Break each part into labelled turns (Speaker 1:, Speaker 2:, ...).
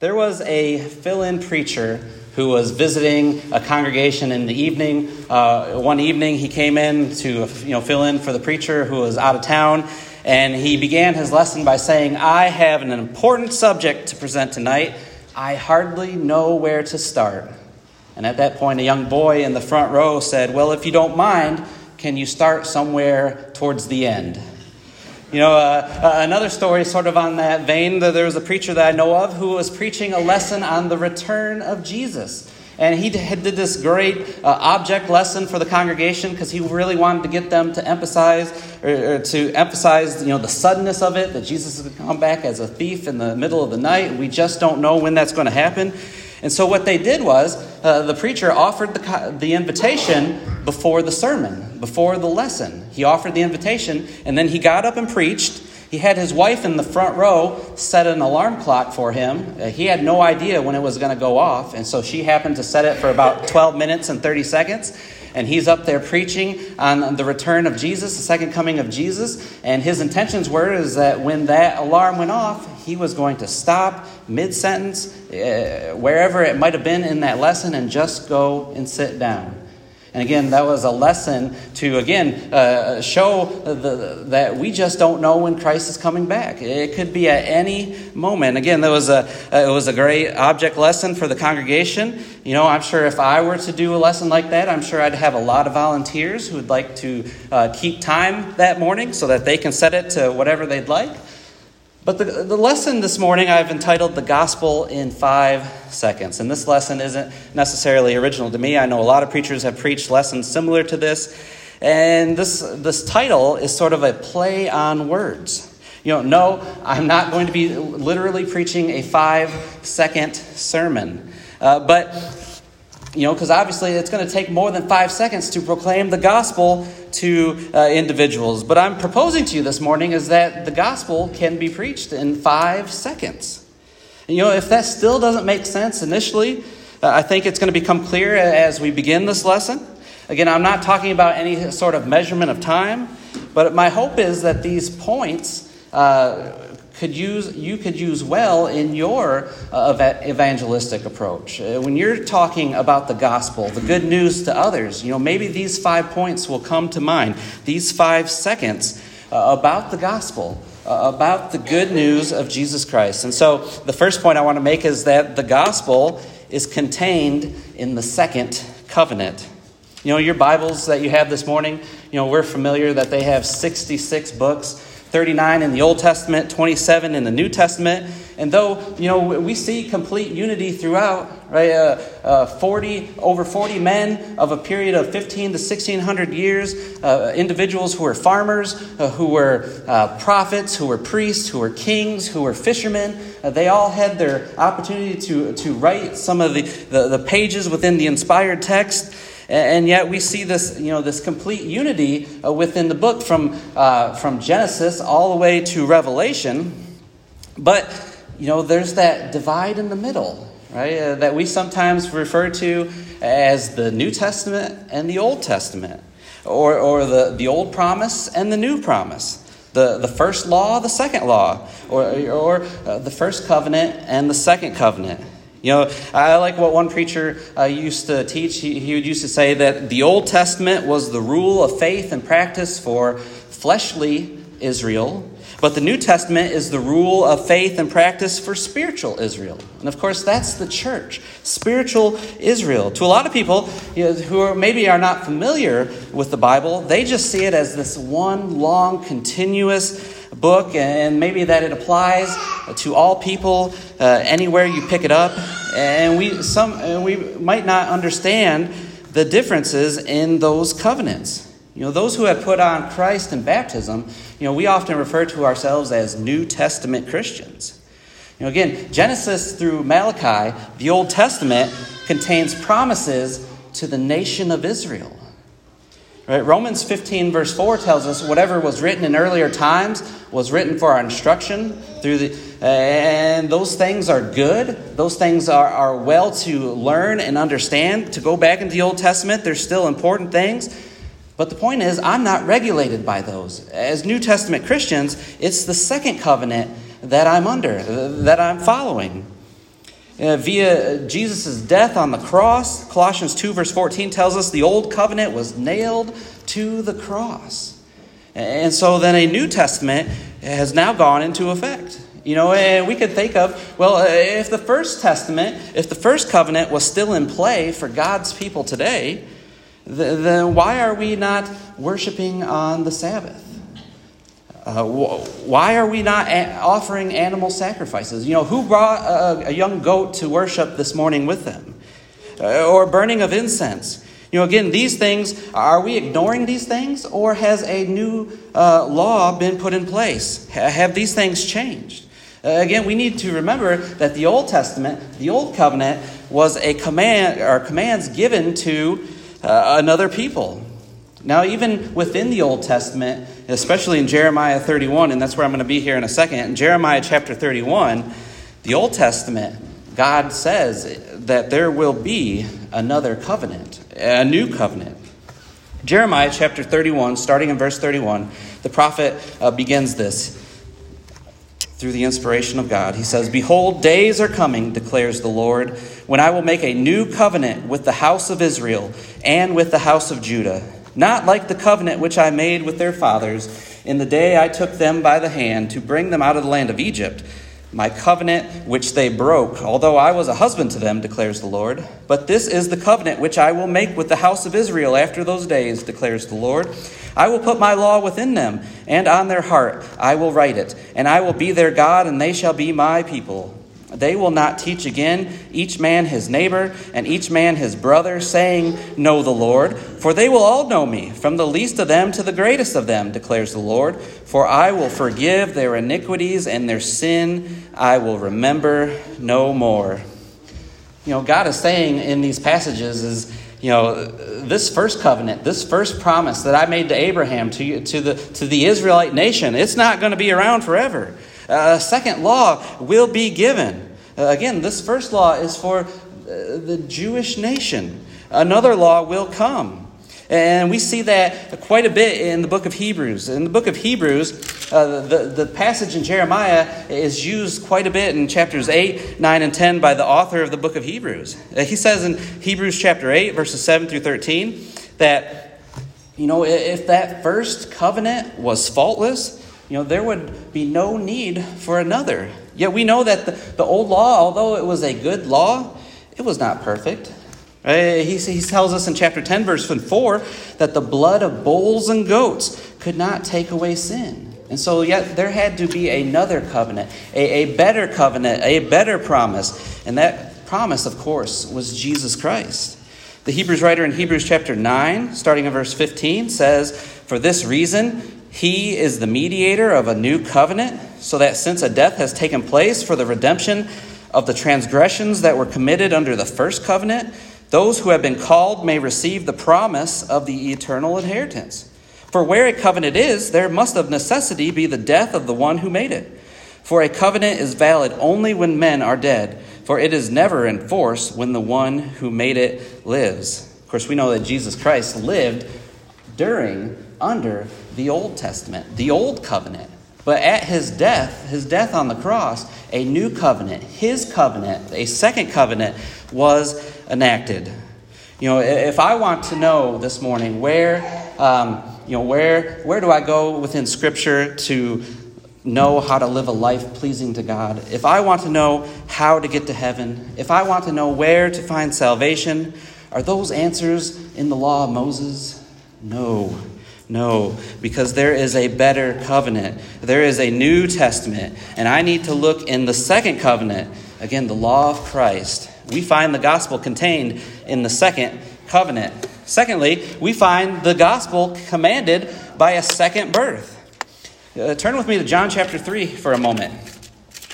Speaker 1: There was a fill in preacher who was visiting a congregation in the evening. Uh, one evening, he came in to you know, fill in for the preacher who was out of town, and he began his lesson by saying, I have an important subject to present tonight. I hardly know where to start. And at that point, a young boy in the front row said, Well, if you don't mind, can you start somewhere towards the end? You know, uh, uh, another story, sort of on that vein, there was a preacher that I know of who was preaching a lesson on the return of Jesus. And he did this great uh, object lesson for the congregation because he really wanted to get them to emphasize or, or, to emphasize, you know, the suddenness of it that Jesus is going to come back as a thief in the middle of the night. We just don't know when that's going to happen. And so what they did was uh, the preacher offered the, the invitation before the sermon, before the lesson. He offered the invitation, and then he got up and preached. He had his wife in the front row set an alarm clock for him. Uh, he had no idea when it was going to go off, and so she happened to set it for about 12 minutes and 30 seconds and he's up there preaching on the return of Jesus, the second coming of Jesus. And his intentions were is that when that alarm went off, he was going to stop mid sentence, uh, wherever it might have been in that lesson, and just go and sit down. And again, that was a lesson to, again, uh, show the, that we just don't know when Christ is coming back. It could be at any moment. Again, that was a, it was a great object lesson for the congregation. You know, I'm sure if I were to do a lesson like that, I'm sure I'd have a lot of volunteers who would like to uh, keep time that morning so that they can set it to whatever they'd like. But the, the lesson this morning I've entitled The Gospel in Five Seconds. And this lesson isn't necessarily original to me. I know a lot of preachers have preached lessons similar to this. And this, this title is sort of a play on words. You know, no, I'm not going to be literally preaching a five second sermon. Uh, but you know, because obviously it's going to take more than five seconds to proclaim the gospel to uh, individuals. But I'm proposing to you this morning is that the gospel can be preached in five seconds. And, you know, if that still doesn't make sense initially, uh, I think it's going to become clear as we begin this lesson. Again, I'm not talking about any sort of measurement of time, but my hope is that these points uh, could use you could use well in your uh, evangelistic approach. Uh, when you're talking about the gospel the good news to others you know maybe these five points will come to mind. These five seconds uh, about the gospel uh, about the good news of jesus christ. And so the first point i want to make is that the gospel is contained in the second covenant. You know your bibles that you have this morning you know we're familiar that they have 66 books 39 in the Old Testament, 27 in the New Testament. And though, you know, we see complete unity throughout, right? Uh, uh, 40, over 40 men of a period of 15 to 1600 years, uh, individuals who were farmers, uh, who were uh, prophets, who were priests, who were kings, who were fishermen. Uh, they all had their opportunity to, to write some of the, the, the pages within the inspired text. And yet we see this, you know, this complete unity uh, within the book from, uh, from Genesis all the way to Revelation. But, you know, there's that divide in the middle, right? Uh, that we sometimes refer to as the New Testament and the Old Testament, or, or the, the Old Promise and the New Promise. The, the first law, the second law, or, or uh, the first covenant and the second covenant. You know, I like what one preacher uh, used to teach. He, he used to say that the Old Testament was the rule of faith and practice for fleshly Israel, but the New Testament is the rule of faith and practice for spiritual Israel. And of course, that's the church, spiritual Israel. To a lot of people you know, who are, maybe are not familiar with the Bible, they just see it as this one long, continuous book, and maybe that it applies to all people uh, anywhere you pick it up. And we, some, and we might not understand the differences in those covenants. You know, those who have put on Christ in baptism, you know, we often refer to ourselves as New Testament Christians. You know, again, Genesis through Malachi, the Old Testament, contains promises to the nation of Israel. Right? Romans 15, verse 4 tells us whatever was written in earlier times was written for our instruction through the and those things are good. Those things are, are well to learn and understand. To go back into the Old Testament, there's still important things. But the point is, I'm not regulated by those. As New Testament Christians, it's the second covenant that I'm under, that I'm following. uh, via Jesus' death on the cross. Colossians 2, verse 14 tells us the old covenant was nailed to the cross. And so then a New Testament has now gone into effect. You know, and we could think of, well, uh, if the first testament, if the first covenant was still in play for God's people today, then why are we not worshiping on the Sabbath? Uh, why are we not offering animal sacrifices? You know, who brought a, a young goat to worship this morning with them? Uh, or burning of incense? You know, again, these things, are we ignoring these things? Or has a new uh, law been put in place? Have these things changed? Uh, again, we need to remember that the Old Testament, the Old Covenant, was a command or commands given to uh, another people. Now, even within the Old Testament, especially in Jeremiah 31, and that's where I'm going to be here in a second, in Jeremiah chapter 31, the Old Testament, God says that there will be another covenant, a new covenant. Jeremiah chapter 31, starting in verse 31, the prophet uh, begins this through the inspiration of God. He says, Behold, days are coming, declares the Lord, when I will make a new covenant with the house of Israel and with the house of Judah not like the covenant which I made with their fathers in the day I took them by the hand to bring them out of the land of Egypt, my covenant which they broke, although I was a husband to them, declares the Lord. But this is the covenant which I will make with the house of Israel after those days, declares the Lord. I will put my law within them, and on their heart I will write it, and I will be their God, and they shall be my people. They will not teach again, each man his neighbor, and each man his brother, saying, Know the Lord. For they will all know me, from the least of them to the greatest of them, declares the Lord. For I will forgive their iniquities, and their sin I will remember no more. You know, God is saying in these passages is, you know, this first covenant, this first promise that I made to Abraham, to, to, the, to the Israelite nation, it's not going to be around forever. A second law will be given. Uh, again, this first law is for uh, the Jewish nation. Another law will come. And we see that quite a bit in the book of Hebrews. In the book of Hebrews, uh, the, the passage in Jeremiah is used quite a bit in chapters 8, 9, and 10 by the author of the book of Hebrews. Uh, he says in Hebrews chapter 8, verses 7 through 13, that, you know, if that first covenant was faultless, you know, there would be no need for another. Yet we know that the, the old law, although it was a good law, it was not perfect. Right? He, he tells us in chapter 10, verse 4, that the blood of bulls and goats could not take away sin. And so, yet, there had to be another covenant, a, a better covenant, a better promise. And that promise, of course, was Jesus Christ. The Hebrews writer in Hebrews chapter 9, starting in verse 15, says, For this reason, he is the mediator of a new covenant, so that since a death has taken place for the redemption of the transgressions that were committed under the first covenant, those who have been called may receive the promise of the eternal inheritance. For where a covenant is, there must of necessity be the death of the one who made it. For a covenant is valid only when men are dead, for it is never in force when the one who made it lives. Of course, we know that Jesus Christ lived during, under the Old Testament, the Old Covenant. But at his death, his death on the cross, a new covenant, his covenant, a second covenant was enacted. You know, if I want to know this morning where, um, you know, where, where do I go within Scripture to know how to live a life pleasing to God, if I want to know how to get to heaven, if I want to know where to find salvation, are those answers in the law of Moses? No. No, because there is a better covenant. There is a New Testament. And I need to look in the second covenant, again, the law of Christ. We find the gospel contained in the second covenant. Secondly, we find the gospel commanded by a second birth. Uh, turn with me to John chapter 3 for a moment.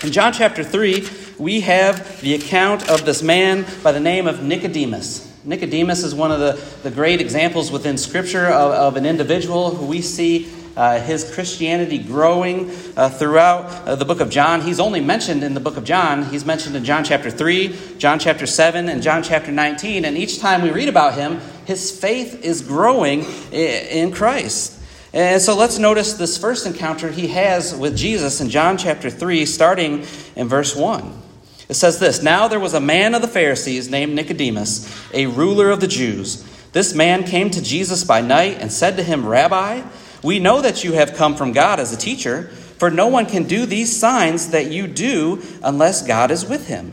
Speaker 1: In John chapter 3, we have the account of this man by the name of Nicodemus. Nicodemus is one of the, the great examples within Scripture of, of an individual who we see uh, his Christianity growing uh, throughout uh, the book of John. He's only mentioned in the book of John. He's mentioned in John chapter 3, John chapter 7, and John chapter 19. And each time we read about him, his faith is growing in Christ. And so let's notice this first encounter he has with Jesus in John chapter 3, starting in verse 1. It says this Now there was a man of the Pharisees named Nicodemus, a ruler of the Jews. This man came to Jesus by night and said to him, Rabbi, we know that you have come from God as a teacher, for no one can do these signs that you do unless God is with him.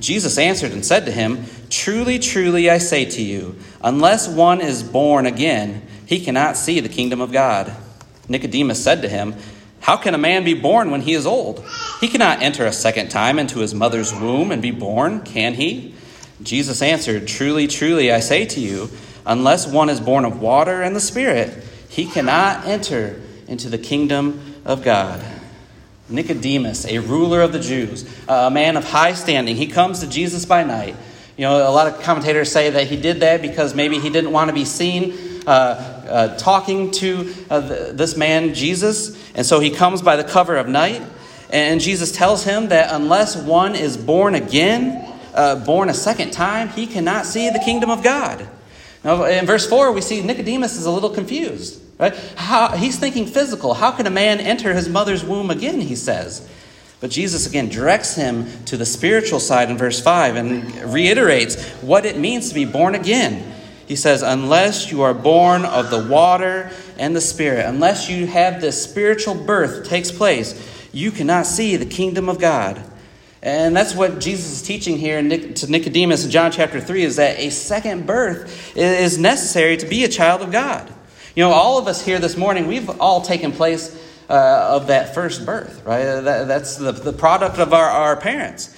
Speaker 1: Jesus answered and said to him, Truly, truly, I say to you, unless one is born again, he cannot see the kingdom of God. Nicodemus said to him, How can a man be born when he is old? He cannot enter a second time into his mother's womb and be born, can he? Jesus answered, Truly, truly, I say to you, unless one is born of water and the Spirit, he cannot enter into the kingdom of God. Nicodemus, a ruler of the Jews, a man of high standing, he comes to Jesus by night. You know, a lot of commentators say that he did that because maybe he didn't want to be seen uh, uh, talking to uh, this man, Jesus. And so he comes by the cover of night. And Jesus tells him that unless one is born again, uh, born a second time, he cannot see the kingdom of God. Now, in verse 4, we see Nicodemus is a little confused. Right? How, he's thinking physical. How can a man enter his mother's womb again, he says. But Jesus again directs him to the spiritual side in verse 5 and reiterates what it means to be born again. He says, Unless you are born of the water and the Spirit, unless you have this spiritual birth takes place, you cannot see the kingdom of God. And that's what Jesus is teaching here to Nicodemus in John chapter 3 is that a second birth is necessary to be a child of God. You know, all of us here this morning, we've all taken place uh, of that first birth, right? That, that's the, the product of our, our parents.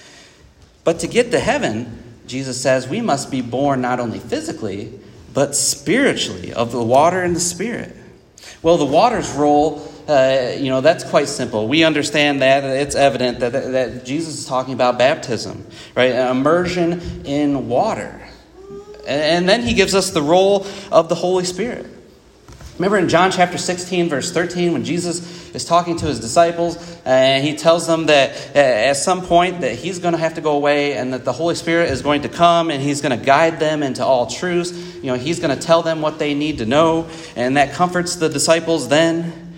Speaker 1: But to get to heaven, Jesus says we must be born not only physically, but spiritually, of the water and the spirit. Well, the water's role uh, you know, that's quite simple. We understand that. It's evident that, that, that Jesus is talking about baptism, right? An immersion in water. And then he gives us the role of the Holy Spirit. Remember in John chapter 16, verse 13, when Jesus is talking to his disciples, and he tells them that uh, at some point that he's going to have to go away and that the Holy Spirit is going to come and he's going to guide them into all truths. You know, he's going to tell them what they need to know, and that comforts the disciples then.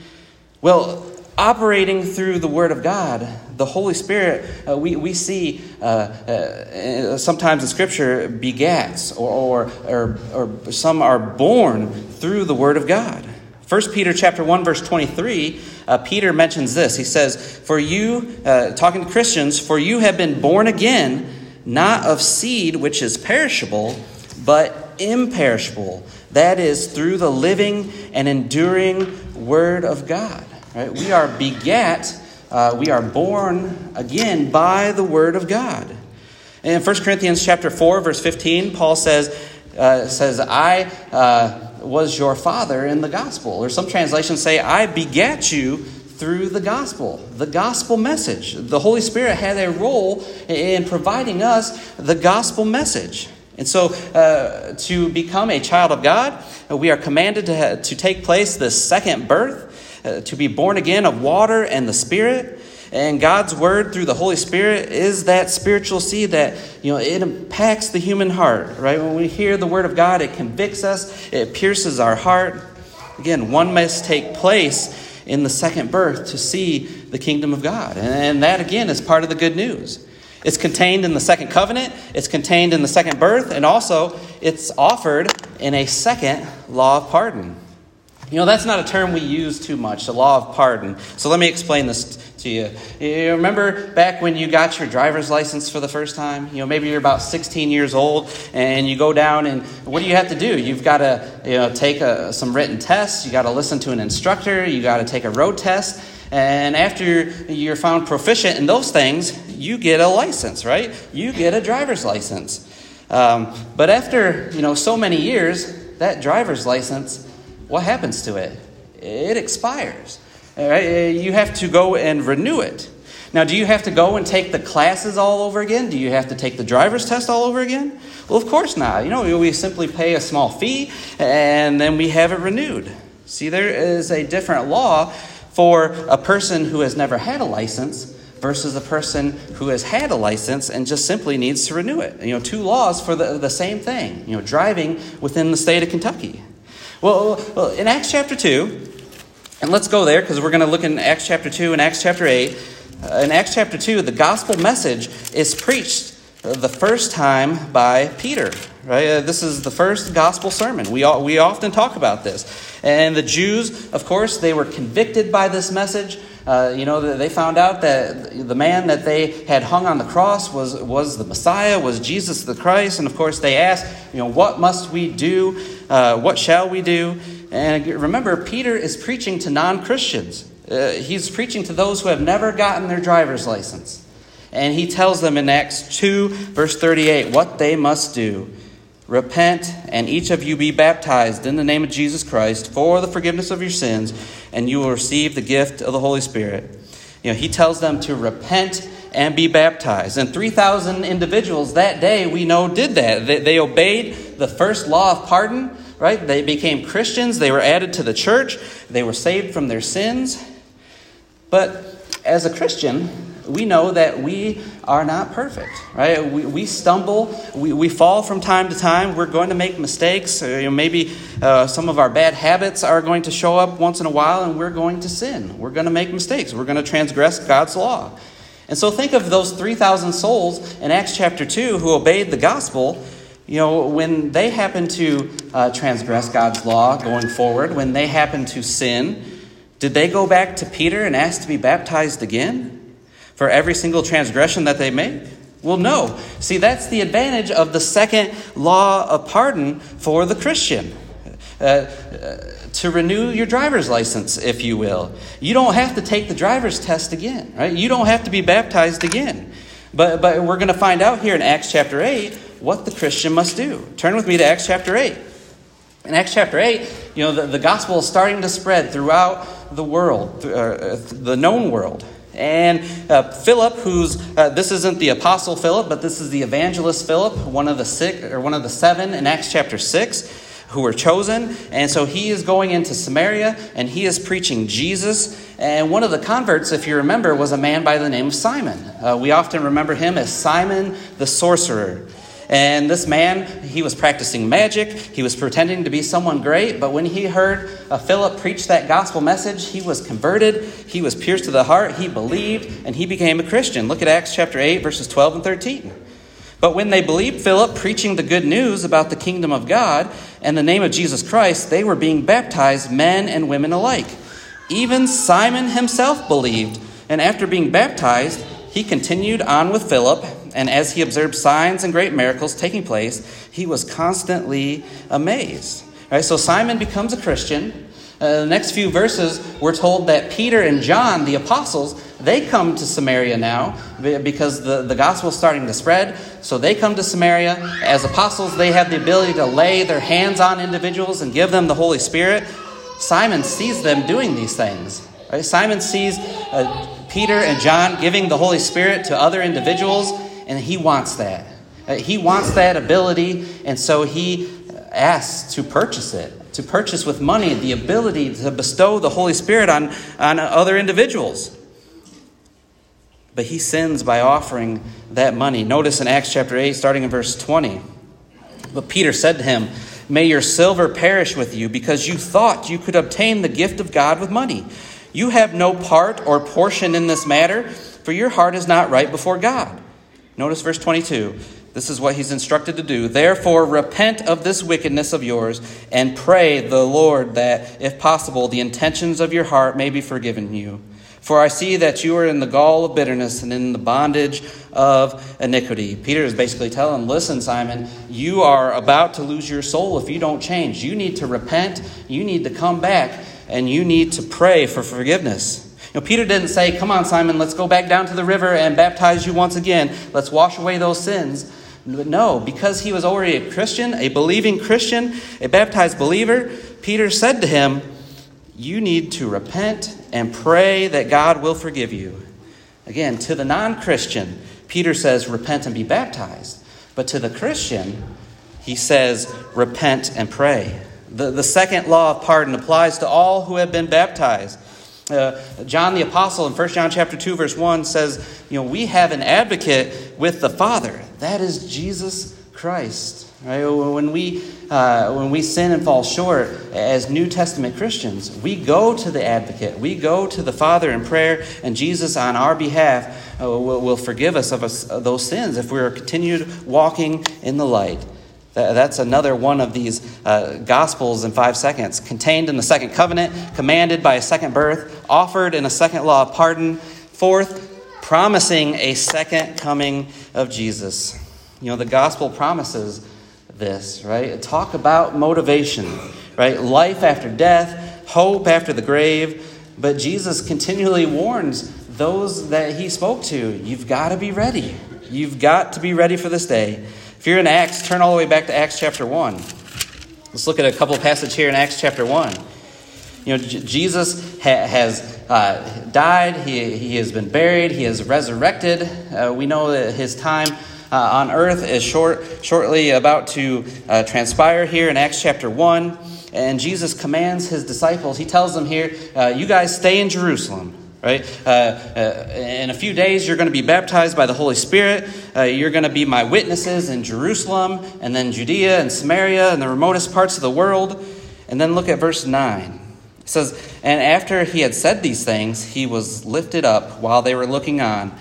Speaker 1: Well, operating through the Word of God, the Holy Spirit, uh, we, we see uh, uh, sometimes in Scripture begats, or, or, or, or some are born through the Word of God. 1 Peter chapter 1 verse 23 uh, Peter mentions this he says for you uh, talking to Christians for you have been born again not of seed which is perishable but imperishable that is through the living and enduring word of God Right? We are begat, uh, we are born again by the word of God. And in 1 Corinthians chapter 4, verse 15, Paul says, uh, says I uh, was your father in the gospel. Or some translations say, I begat you through the gospel, the gospel message. The Holy Spirit had a role in providing us the gospel message. And so, uh, to become a child of God, we are commanded to, to take place the second birth. Uh, to be born again of water and the Spirit. And God's word through the Holy Spirit is that spiritual seed that, you know, it impacts the human heart, right? When we hear the word of God, it convicts us, it pierces our heart. Again, one must take place in the second birth to see the kingdom of God. And that, again, is part of the good news. It's contained in the second covenant, it's contained in the second birth, and also it's offered in a second law of pardon. You know, that's not a term we use too much, the law of pardon. So let me explain this to you. You remember back when you got your driver's license for the first time? You know, maybe you're about 16 years old and you go down and what do you have to do? You've got to, you know, take a, some written tests, you got to listen to an instructor, you got to take a road test. And after you're found proficient in those things, you get a license, right? You get a driver's license. Um, but after, you know, so many years, that driver's license what happens to it? It expires. Right? Eh, you have to go and renew it. Now, do you have to go and take the classes all over again? Do you have to take the driver's test all over again? Well, of course not. You know, we simply pay a small fee and then we have it renewed. See, there is a different law for a person who has never had a license versus a person who has had a license and just simply needs to renew it. You know, two laws for the, the same thing, you know, driving within the state of Kentucky. Well, well in Acts chapter 2, and let's go there because we're going to look in Acts chapter 2 and Acts chapter 8. uh, in Acts chapter 2, the gospel message is preached the first time by Peter. Right? Uh, this is the first gospel sermon. We, all, we often talk about this. And the Jews, of course, they were convicted by this message. Uh, you know, they found out that the man that they had hung on the cross was, was the Messiah, was Jesus the Christ. And of course, they asked, you know, what must we do? Uh, what shall we do? And remember, Peter is preaching to non Christians. Uh, he's preaching to those who have never gotten their driver's license. And he tells them in Acts 2, verse 38, what they must do. Repent, and each of you be baptized in the name of Jesus Christ for the forgiveness of your sins, and you will receive the gift of the Holy Spirit. You know, he tells them to repent and be baptized. And 3,000 individuals that day, we know, did that. They, they obeyed the first law of pardon, right? They became Christians. They were added to the church. They were saved from their sins. But as a Christian, we know that we are not perfect, right? We, we stumble, we, we fall from time to time. We're going to make mistakes. Uh, you know, maybe uh, some of our bad habits are going to show up once in a while, and we're going to sin. We're going to make mistakes. We're going to transgress God's law. And so think of those 3,000 souls in Acts chapter 2 who obeyed the gospel. You know, when they happen to uh, transgress God's law going forward, when they happen to sin, did they go back to Peter and ask to be baptized again for every single transgression that they make? Well, no. See, that's the advantage of the second law of pardon for the Christian. Uh, uh, to renew your driver's license, if you will. You don't have to take the driver's test again, right? You don't have to be baptized again. But, but we're going to find out here in Acts chapter 8 what the Christian must do. Turn with me to Acts chapter 8. In Acts chapter 8, you know, the, the gospel is starting to spread throughout the world, uh, the known world. And uh, Philip, who's uh, this isn't the apostle Philip, but this is the evangelist Philip, one of the six or one of the seven in Acts chapter six, who were chosen. And so he is going into Samaria and he is preaching Jesus. And one of the converts, if you remember, was a man by the name of Simon. Uh, we often remember him as Simon the sorcerer. And this man, he was practicing magic. He was pretending to be someone great. But when he heard uh, Philip preach that gospel message, he was converted. He was pierced to the heart. He believed, and he became a Christian. Look at Acts chapter 8, verses 12 and 13. But when they believed Philip preaching the good news about the kingdom of God and the name of Jesus Christ, they were being baptized, men and women alike. Even Simon himself believed. And after being baptized, he continued on with Philip and as he observed signs and great miracles taking place, he was constantly amazed. Right, so Simon becomes a Christian. Uh, the next few verses, we're told that Peter and John, the apostles, they come to Samaria now because the, the gospel is starting to spread. So they come to Samaria. As apostles, they have the ability to lay their hands on individuals and give them the Holy Spirit. Simon sees them doing these things. Right? Simon sees uh, Peter and John giving the Holy Spirit to other individuals and he wants that. Uh, he wants that ability, and so he asks to purchase it, to purchase with money the ability to bestow the Holy Spirit on, on other individuals. But he sins by offering that money. Notice in Acts chapter 8, starting in verse 20. But Peter said to him, May your silver perish with you, because you thought you could obtain the gift of God with money. You have no part or portion in this matter, for your heart is not right before God. Notice verse 22. This is what he's instructed to do. Therefore, repent of this wickedness of yours and pray the Lord that, if possible, the intentions of your heart may be forgiven you. For I see that you are in the gall of bitterness and in the bondage of iniquity. Peter is basically telling him, listen, Simon, you are about to lose your soul if you don't change. You need to repent, you need to come back, and you need to pray for forgiveness. Know, Peter didn't say, Come on, Simon, let's go back down to the river and baptize you once again. Let's wash away those sins. But No, because he was already a Christian, a believing Christian, a baptized believer, Peter said to him, You need to repent and pray that God will forgive you. Again, to the non Christian, Peter says, Repent and be baptized. But to the Christian, he says, Repent and pray. The, the second law of pardon applies to all who have been baptized. Uh, John the Apostle in 1 John chapter 2, verse 1 says, You know, we have an advocate with the Father. That is Jesus Christ. Right? When we uh, when we sin and fall short as New Testament Christians, we go to the Advocate, we go to the Father in prayer, and Jesus on our behalf uh, will, will, forgive us of, us of those sins if we are continued walking in the light. That's another one of these uh, Gospels in five seconds. Contained in the second covenant, commanded by a second birth, offered in a second law of pardon. Fourth, promising a second coming of Jesus. You know, the gospel promises this, right? Talk about motivation, right? Life after death, hope after the grave. But Jesus continually warns those that he spoke to you've got to be ready. You've got to be ready for this day. If you're in Acts, turn all the way back to Acts chapter 1. Let's look at a couple passages here in Acts chapter 1. You know, J- Jesus ha- has uh, died, he, he has been buried, he has resurrected. Uh, we know that his time uh, on earth is short, shortly about to uh, transpire here in Acts chapter 1. And Jesus commands his disciples, he tells them here, uh, You guys stay in Jerusalem right? Uh, uh, in a few days, you're going to be baptized by the Holy Spirit. Uh, you're going to be my witnesses in Jerusalem, and then Judea and Samaria and the remotest parts of the world. And then look at verse 9. It says, And after he had said these things, he was lifted up while they were looking on.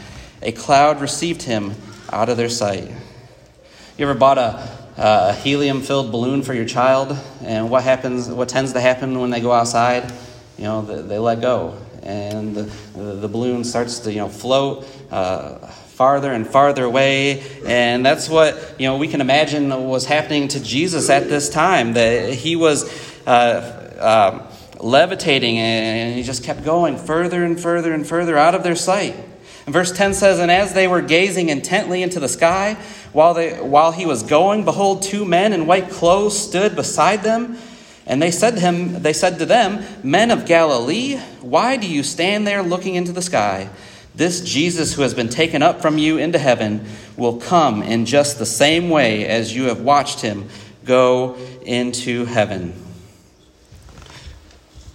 Speaker 1: A cloud received him out of their sight. You ever bought a, a helium filled balloon for your child? And what happens, what tends to happen when they go outside? You know, they, they let go and the, the balloon starts to you know float uh, farther and farther away. And that's what you know we can imagine was happening to jesus at this time that he was uh, um, levitating and he just kept going further and further and further out of their sight. And verse 10 says and as they were gazing intently into the sky while, they, while he was going behold two men in white clothes stood beside them and they said to him, they said to them, Men of Galilee, why do you stand there looking into the sky? This Jesus who has been taken up from you into heaven will come in just the same way as you have watched him go into heaven.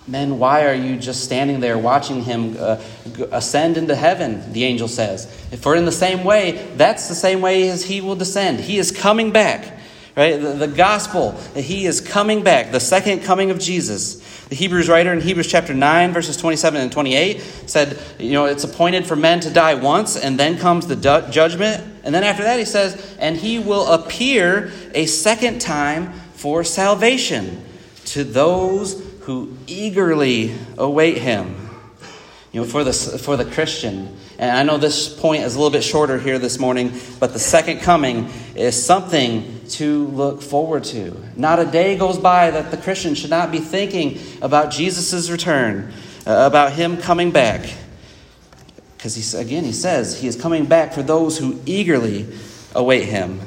Speaker 1: Men, why are you just standing there watching him uh, ascend into heaven? The angel says. For in the same way, that's the same way as he will descend. He is coming back. Right? The, the gospel, he is coming back, the second coming of Jesus. The Hebrews writer in Hebrews chapter 9, verses 27 and 28 said, you know, it's appointed for men to die once, and then comes the du- judgment. And then after that, he says, and he will appear a second time for salvation to those who eagerly await him. You know, for the, for the Christian, and I know this point is a little bit shorter here this morning, but the second coming is something to look forward to. Not a day goes by that the Christian should not be thinking about Jesus' return, uh, about him coming back. Because again, he says he is coming back for those who eagerly await him.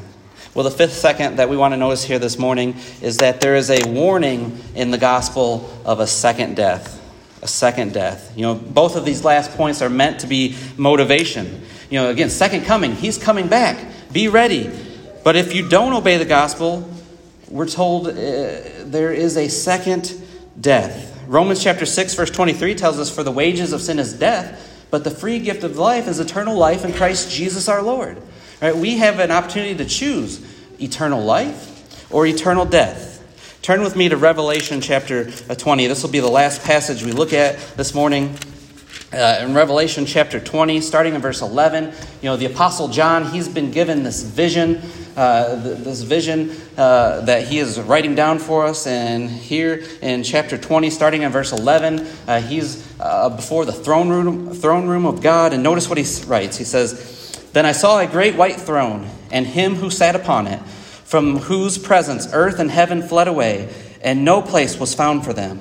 Speaker 1: Well, the fifth second that we want to notice here this morning is that there is a warning in the gospel of a second death a second death. You know, both of these last points are meant to be motivation. You know, again, second coming, he's coming back. Be ready. But if you don't obey the gospel, we're told uh, there is a second death. Romans chapter 6 verse 23 tells us for the wages of sin is death, but the free gift of life is eternal life in Christ Jesus our Lord. Right? We have an opportunity to choose eternal life or eternal death. Turn with me to Revelation chapter uh, 20. This will be the last passage we look at this morning. Uh, in Revelation chapter 20, starting in verse 11, you know, the Apostle John, he's been given this vision, uh, this vision uh, that he is writing down for us. And here in chapter 20, starting in verse 11, uh, he's uh, before the throne room, throne room of God. And notice what he writes. He says, Then I saw a great white throne, and him who sat upon it from whose presence earth and heaven fled away, and no place was found for them.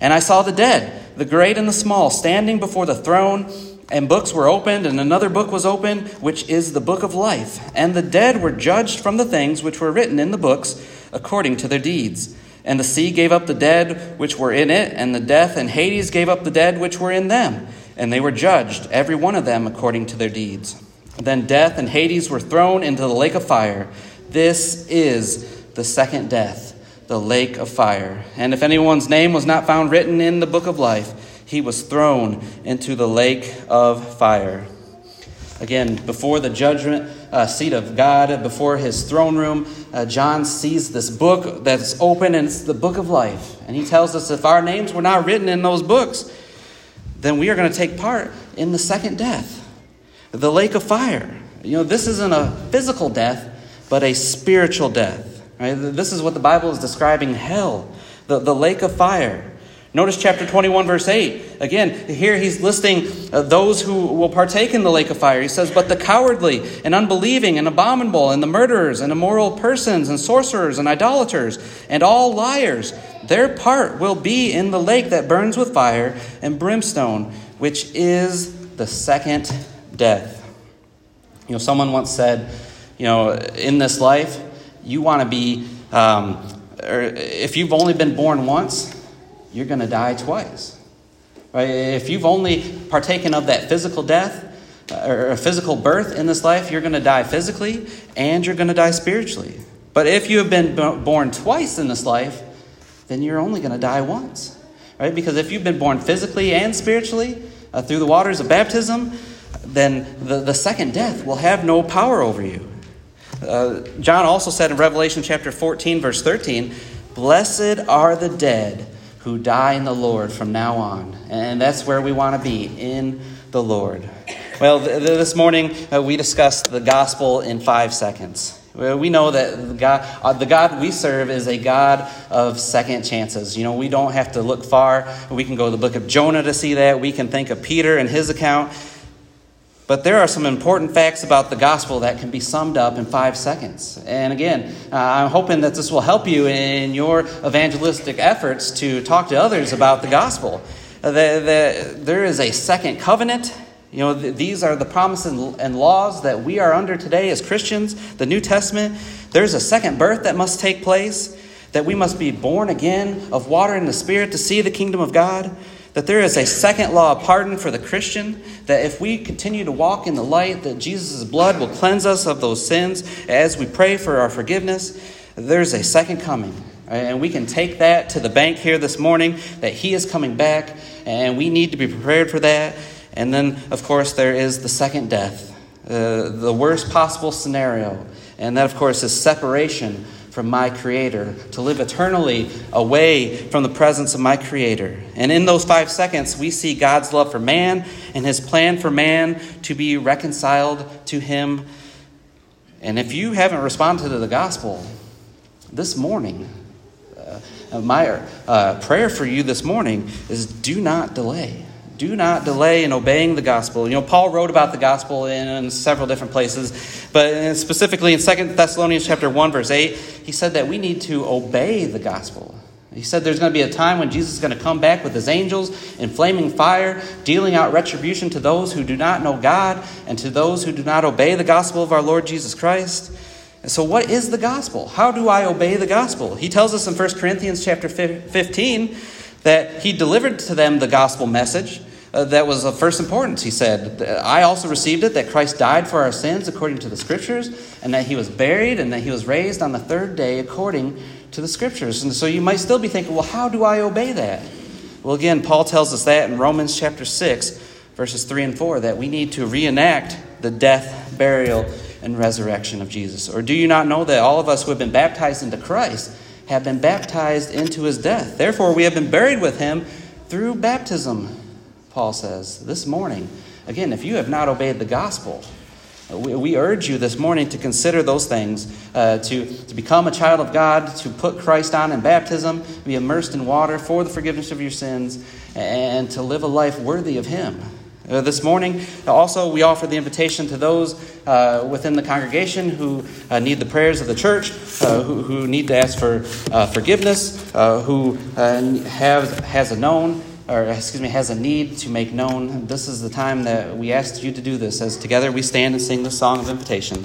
Speaker 1: And I saw the dead, the great and the small, standing before the throne, and books were opened, and another book was opened, which is the book of life. And the dead were judged from the things which were written in the books according to their deeds. And the sea gave up the dead which were in it, and the death and Hades gave up the dead which were in them. And they were judged, every one of them according to their deeds. Then death and Hades were thrown into the lake of fire. This is the second death, the lake of fire. And if anyone's name was not found written in the book of life, he was thrown into the lake of fire. Again, before the judgment uh, seat of God, before his throne room, uh, John sees this book that's open, and it's the book of life. And he tells us if our names were not written in those books, then we are going to take part in the second death, the lake of fire. You know, this isn't a physical death, but a spiritual death. Right? This is what the Bible is describing hell, the, the lake of fire. Notice chapter 21, verse 8. Again, here he's listing uh, those who will partake in the lake of fire. He says, But the cowardly and unbelieving and abominable and the murderers and immoral persons and sorcerers and idolaters and all liars, their part will be in the lake that burns with fire and brimstone, which is the second death. You know, someone once said, you know, in this life, you want to be, um, or if you've only been born once, you're going to die twice. Right? If you've only partaken of that physical death uh, or a physical birth in this life, you're going to die physically and you're going to die spiritually. But if you have been born twice in this life, then you're only going to die once. Right? Because if you've been born physically and spiritually uh, through the waters of baptism, then the, the second death will have no power over you. Uh, John also said in Revelation chapter 14, verse 13, Blessed are the dead who die in the Lord from now on. And that's where we want to be, in the Lord. Well, th- this morning uh, we discussed the gospel in five seconds. We know that the God, uh, the God we serve is a God of second chances. You know, we don't have to look far. We can go to the book of Jonah to see that. We can think of Peter and his account. But there are some important facts about the gospel that can be summed up in five seconds. And again, uh, I'm hoping that this will help you in your evangelistic efforts to talk to others about the gospel. Uh, the, the, there is a second covenant. You know, th- these are the promises and laws that we are under today as Christians, the New Testament. There's a second birth that must take place, that we must be born again of water and the Spirit to see the kingdom of God that there is a second law of pardon for the Christian, that if we continue to walk in the light, that Jesus' blood will cleanse us of those sins as we pray for our forgiveness. There's a second coming. And we can take that to the bank here this morning, that He is coming back, and we need to be prepared for that. And then, of course, there is the second death, uh, the worst possible scenario. And that, of course, is separation from my Creator, to live eternally away from the presence of my Creator. And in those five seconds, we see God's love for man and his plan for man to be reconciled to him. And if you haven't responded to the gospel this morning, uh, my uh, prayer for you this morning is do not delay. Do not delay in obeying the gospel. You know, Paul wrote about the gospel in, in several different places, but specifically in 2 Thessalonians chapter 1, verse 8, he said that we need to obey the gospel. He said there's going to be a time when Jesus is going to come back with his angels in flaming fire, dealing out retribution to those who do not know God and to those who do not obey the gospel of our Lord Jesus Christ. And so what is the gospel? How do I obey the gospel? He tells us in 1 Corinthians chapter 15 that he delivered to them the gospel message uh, that was of first importance. He said, I also received it that Christ died for our sins according to the Scriptures, and that he was buried, and that he was raised on the third day according to the Scriptures. And so you might still be thinking, well, how do I obey that? Well, again, Paul tells us that in Romans chapter 6, verses 3 and 4, that we need to reenact the death, burial, and resurrection of Jesus. Or do you not know that all of us who have been baptized into Christ have been baptized into his death? Therefore, we have been buried with him through baptism Paul says, this morning. Again, if you have not obeyed the gospel, we, we urge you this morning to consider those things, uh, to, to become a child of God, to put Christ on in baptism, be immersed in water for the forgiveness of your sins, and to live a life worthy of Him. Uh, this morning, also, we offer the invitation to those uh, within the congregation who uh, need the prayers of the church, uh, who, who, need to ask for uh, forgiveness, uh, who have, has a known or excuse me, has a need to make known, this is the time that we ask you to do this as together we stand and sing the song of invitation.